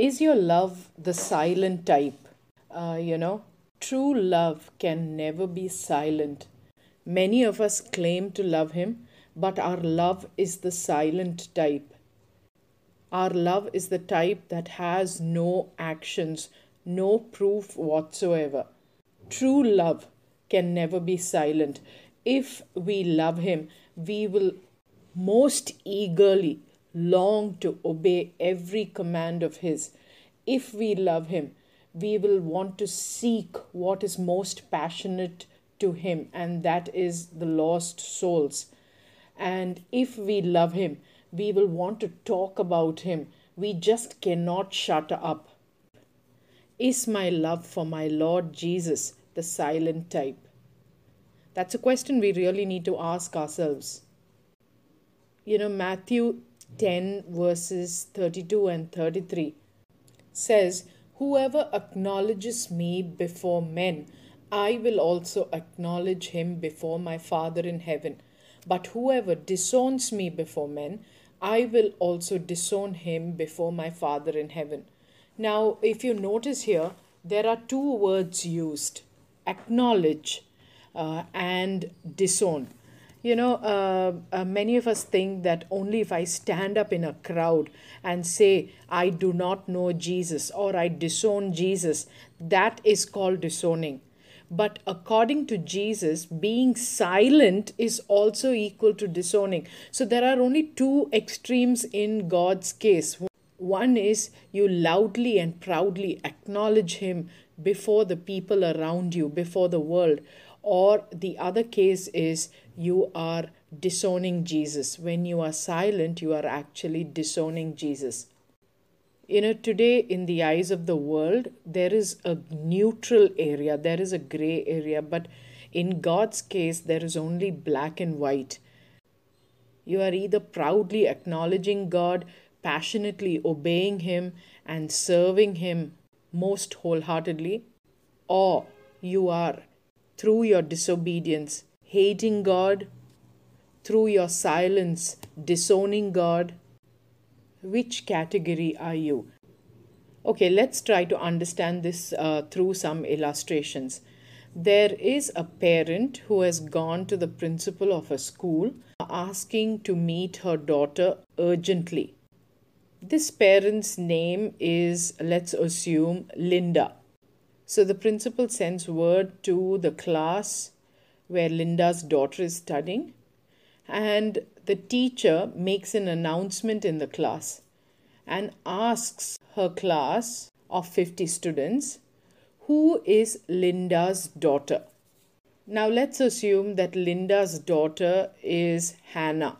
Is your love the silent type? Uh, you know, true love can never be silent. Many of us claim to love Him, but our love is the silent type. Our love is the type that has no actions, no proof whatsoever. True love can never be silent. If we love Him, we will most eagerly long to obey every command of His. If we love Him, we will want to seek what is most passionate to Him, and that is the lost souls. And if we love Him, we will want to talk about Him. We just cannot shut up. Is my love for my Lord Jesus the silent type? That's a question we really need to ask ourselves. You know, Matthew 10, verses 32 and 33 says, Whoever acknowledges me before men, I will also acknowledge him before my Father in heaven. But whoever disowns me before men, I will also disown him before my Father in heaven. Now, if you notice here, there are two words used acknowledge uh, and disown. You know, uh, uh, many of us think that only if I stand up in a crowd and say, I do not know Jesus or I disown Jesus, that is called disowning. But according to Jesus, being silent is also equal to disowning. So there are only two extremes in God's case. One is you loudly and proudly acknowledge Him before the people around you, before the world. Or the other case is you are disowning Jesus. When you are silent, you are actually disowning Jesus. You know, today in the eyes of the world, there is a neutral area, there is a gray area, but in God's case, there is only black and white. You are either proudly acknowledging God, passionately obeying Him, and serving Him most wholeheartedly, or you are, through your disobedience, hating God, through your silence, disowning God. Which category are you? Okay, let's try to understand this uh, through some illustrations. There is a parent who has gone to the principal of a school asking to meet her daughter urgently. This parent's name is, let's assume, Linda. So the principal sends word to the class where Linda's daughter is studying, and the teacher makes an announcement in the class and asks her class of 50 students who is Linda's daughter. Now let's assume that Linda's daughter is Hannah.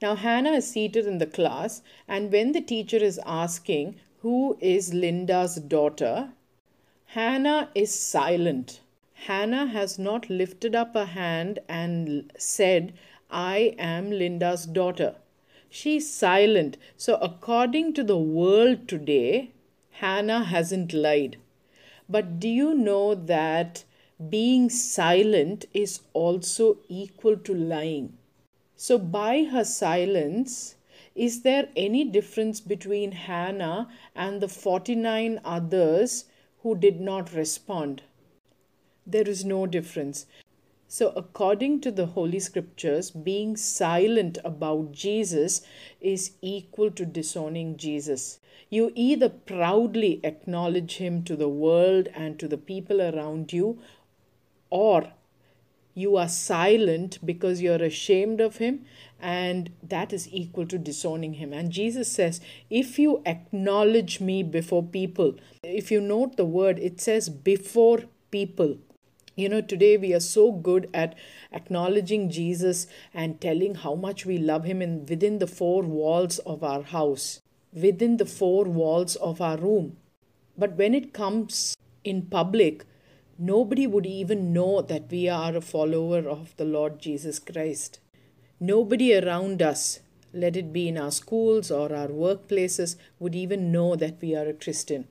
Now, Hannah is seated in the class, and when the teacher is asking who is Linda's daughter, Hannah is silent. Hannah has not lifted up a hand and said, I am Linda's daughter. She's silent. So, according to the world today, Hannah hasn't lied. But do you know that being silent is also equal to lying? So, by her silence, is there any difference between Hannah and the 49 others who did not respond? There is no difference. So, according to the Holy Scriptures, being silent about Jesus is equal to disowning Jesus. You either proudly acknowledge him to the world and to the people around you, or you are silent because you're ashamed of him and that is equal to disowning him. And jesus says if you acknowledge me before people if you note the word it says before people. You know today we are so good at acknowledging jesus and telling how much we love him in within the four walls of our house within the four walls of our room. But when it comes in public nobody would even know that we are a follower of the Lord Jesus Christ. Nobody around us, let it be in our schools or our workplaces, would even know that we are a Christian.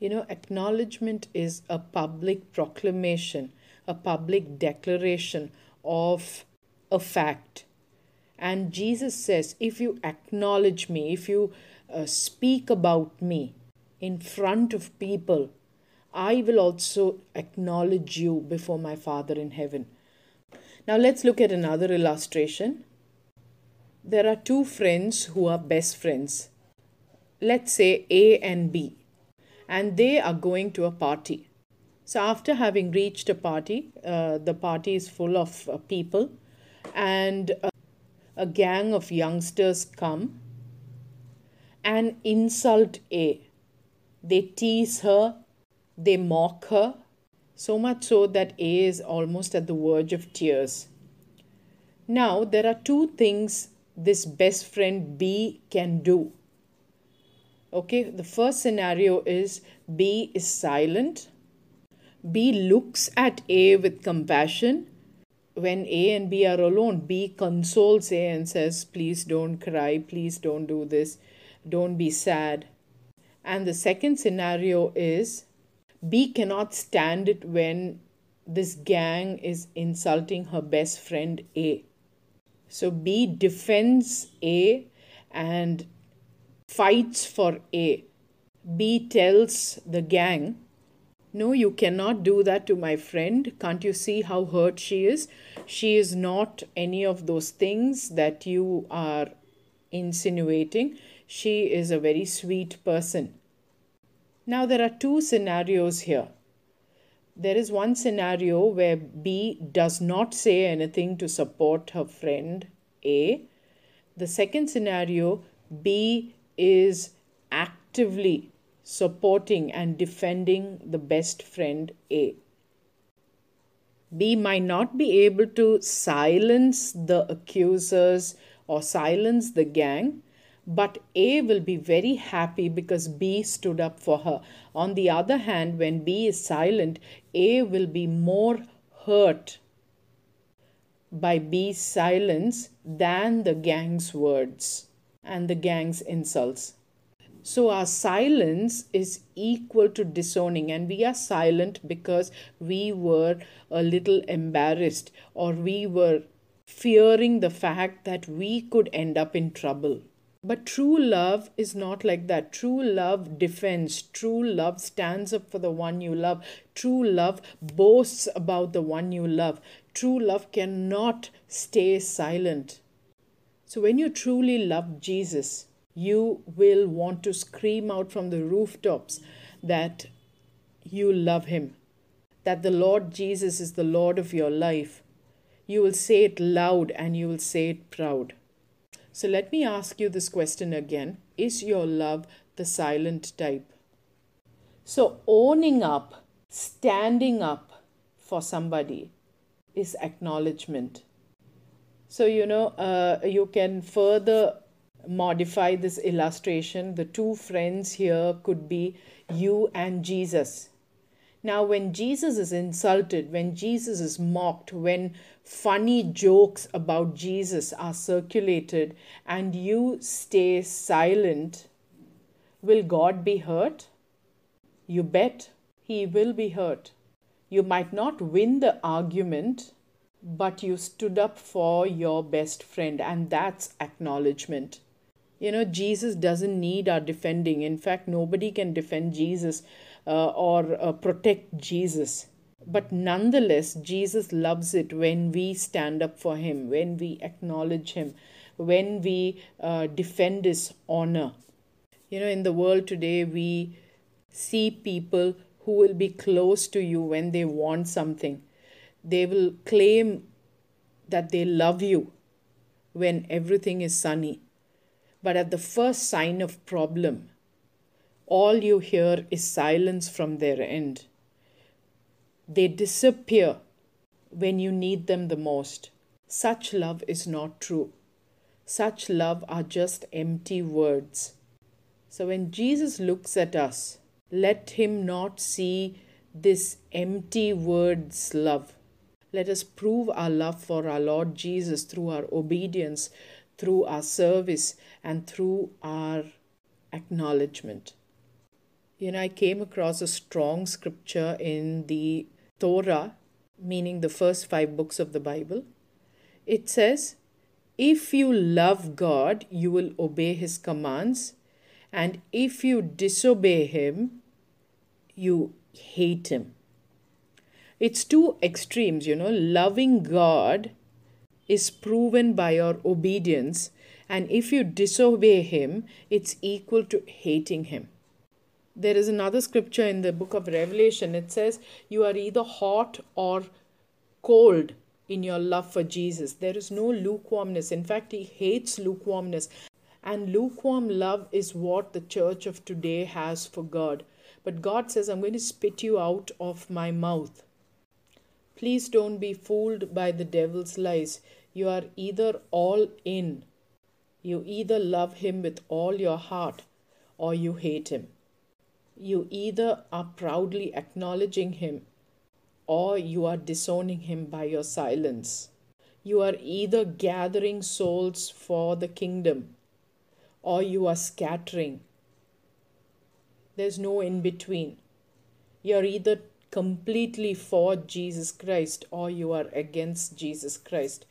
You know, acknowledgement is a public proclamation, a public declaration of a fact. And Jesus says, if you acknowledge me, if you uh, speak about me in front of people, I will also acknowledge you before my Father in heaven. Now let's look at another illustration. There are two friends who are best friends. Let's say A and B, and they are going to a party. So, after having reached a party, uh, the party is full of uh, people, and uh, a gang of youngsters come and insult A. They tease her, they mock her, so much so that A is almost at the verge of tears. Now, there are two things this best friend B can do. Okay, the first scenario is B is silent. B looks at A with compassion. When A and B are alone, B consoles A and says, Please don't cry, please don't do this, don't be sad. And the second scenario is B cannot stand it when this gang is insulting her best friend A. So B defends A and fights for A. B tells the gang, No, you cannot do that to my friend. Can't you see how hurt she is? She is not any of those things that you are insinuating. She is a very sweet person. Now, there are two scenarios here. There is one scenario where B does not say anything to support her friend A. The second scenario, B is actively supporting and defending the best friend A. B might not be able to silence the accusers or silence the gang, but A will be very happy because B stood up for her. On the other hand, when B is silent, A will be more hurt by B's silence than the gang's words and the gang's insults. So our silence is equal to disowning, and we are silent because we were a little embarrassed or we were fearing the fact that we could end up in trouble. But true love is not like that. True love defends. True love stands up for the one you love. True love boasts about the one you love. True love cannot stay silent. So, when you truly love Jesus, you will want to scream out from the rooftops that you love him, that the Lord Jesus is the Lord of your life. You will say it loud and you will say it proud. So let me ask you this question again Is your love the silent type? So, owning up, standing up for somebody is acknowledgement. So, you know, uh, you can further modify this illustration. The two friends here could be you and Jesus. Now, when Jesus is insulted, when Jesus is mocked, when funny jokes about Jesus are circulated and you stay silent, will God be hurt? You bet he will be hurt. You might not win the argument, but you stood up for your best friend, and that's acknowledgement. You know, Jesus doesn't need our defending. In fact, nobody can defend Jesus uh, or uh, protect Jesus. But nonetheless, Jesus loves it when we stand up for Him, when we acknowledge Him, when we uh, defend His honor. You know, in the world today, we see people who will be close to you when they want something. They will claim that they love you when everything is sunny. But at the first sign of problem, all you hear is silence from their end. They disappear when you need them the most. Such love is not true. Such love are just empty words. So when Jesus looks at us, let him not see this empty words love. Let us prove our love for our Lord Jesus through our obedience, through our service, and through our acknowledgement. You know, I came across a strong scripture in the Torah, meaning the first five books of the Bible. It says, If you love God, you will obey his commands, And if you disobey him, you hate him. It's two extremes, you know. Loving God is proven by your obedience, and if you disobey him, it's equal to hating him. There is another scripture in the book of Revelation. It says, You are either hot or cold in your love for Jesus. There is no lukewarmness. In fact, he hates lukewarmness. And lukewarm love is what the church of today has for God. But God says, I'm going to spit you out of my mouth. Please don't be fooled by the devil's lies. You are either all in, you either love him with all your heart, or you hate him. You either are proudly acknowledging him or you are disowning him by your silence. You are either gathering souls for the kingdom or you are scattering. There's no in between. You're either completely for Jesus Christ or you are against Jesus Christ.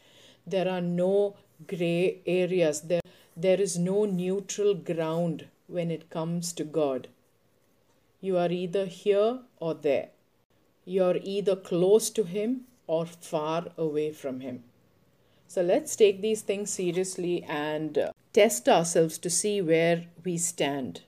There are no gray areas. There, there is no neutral ground when it comes to God. You are either here or there. You're either close to Him or far away from Him. So let's take these things seriously and uh, test ourselves to see where we stand.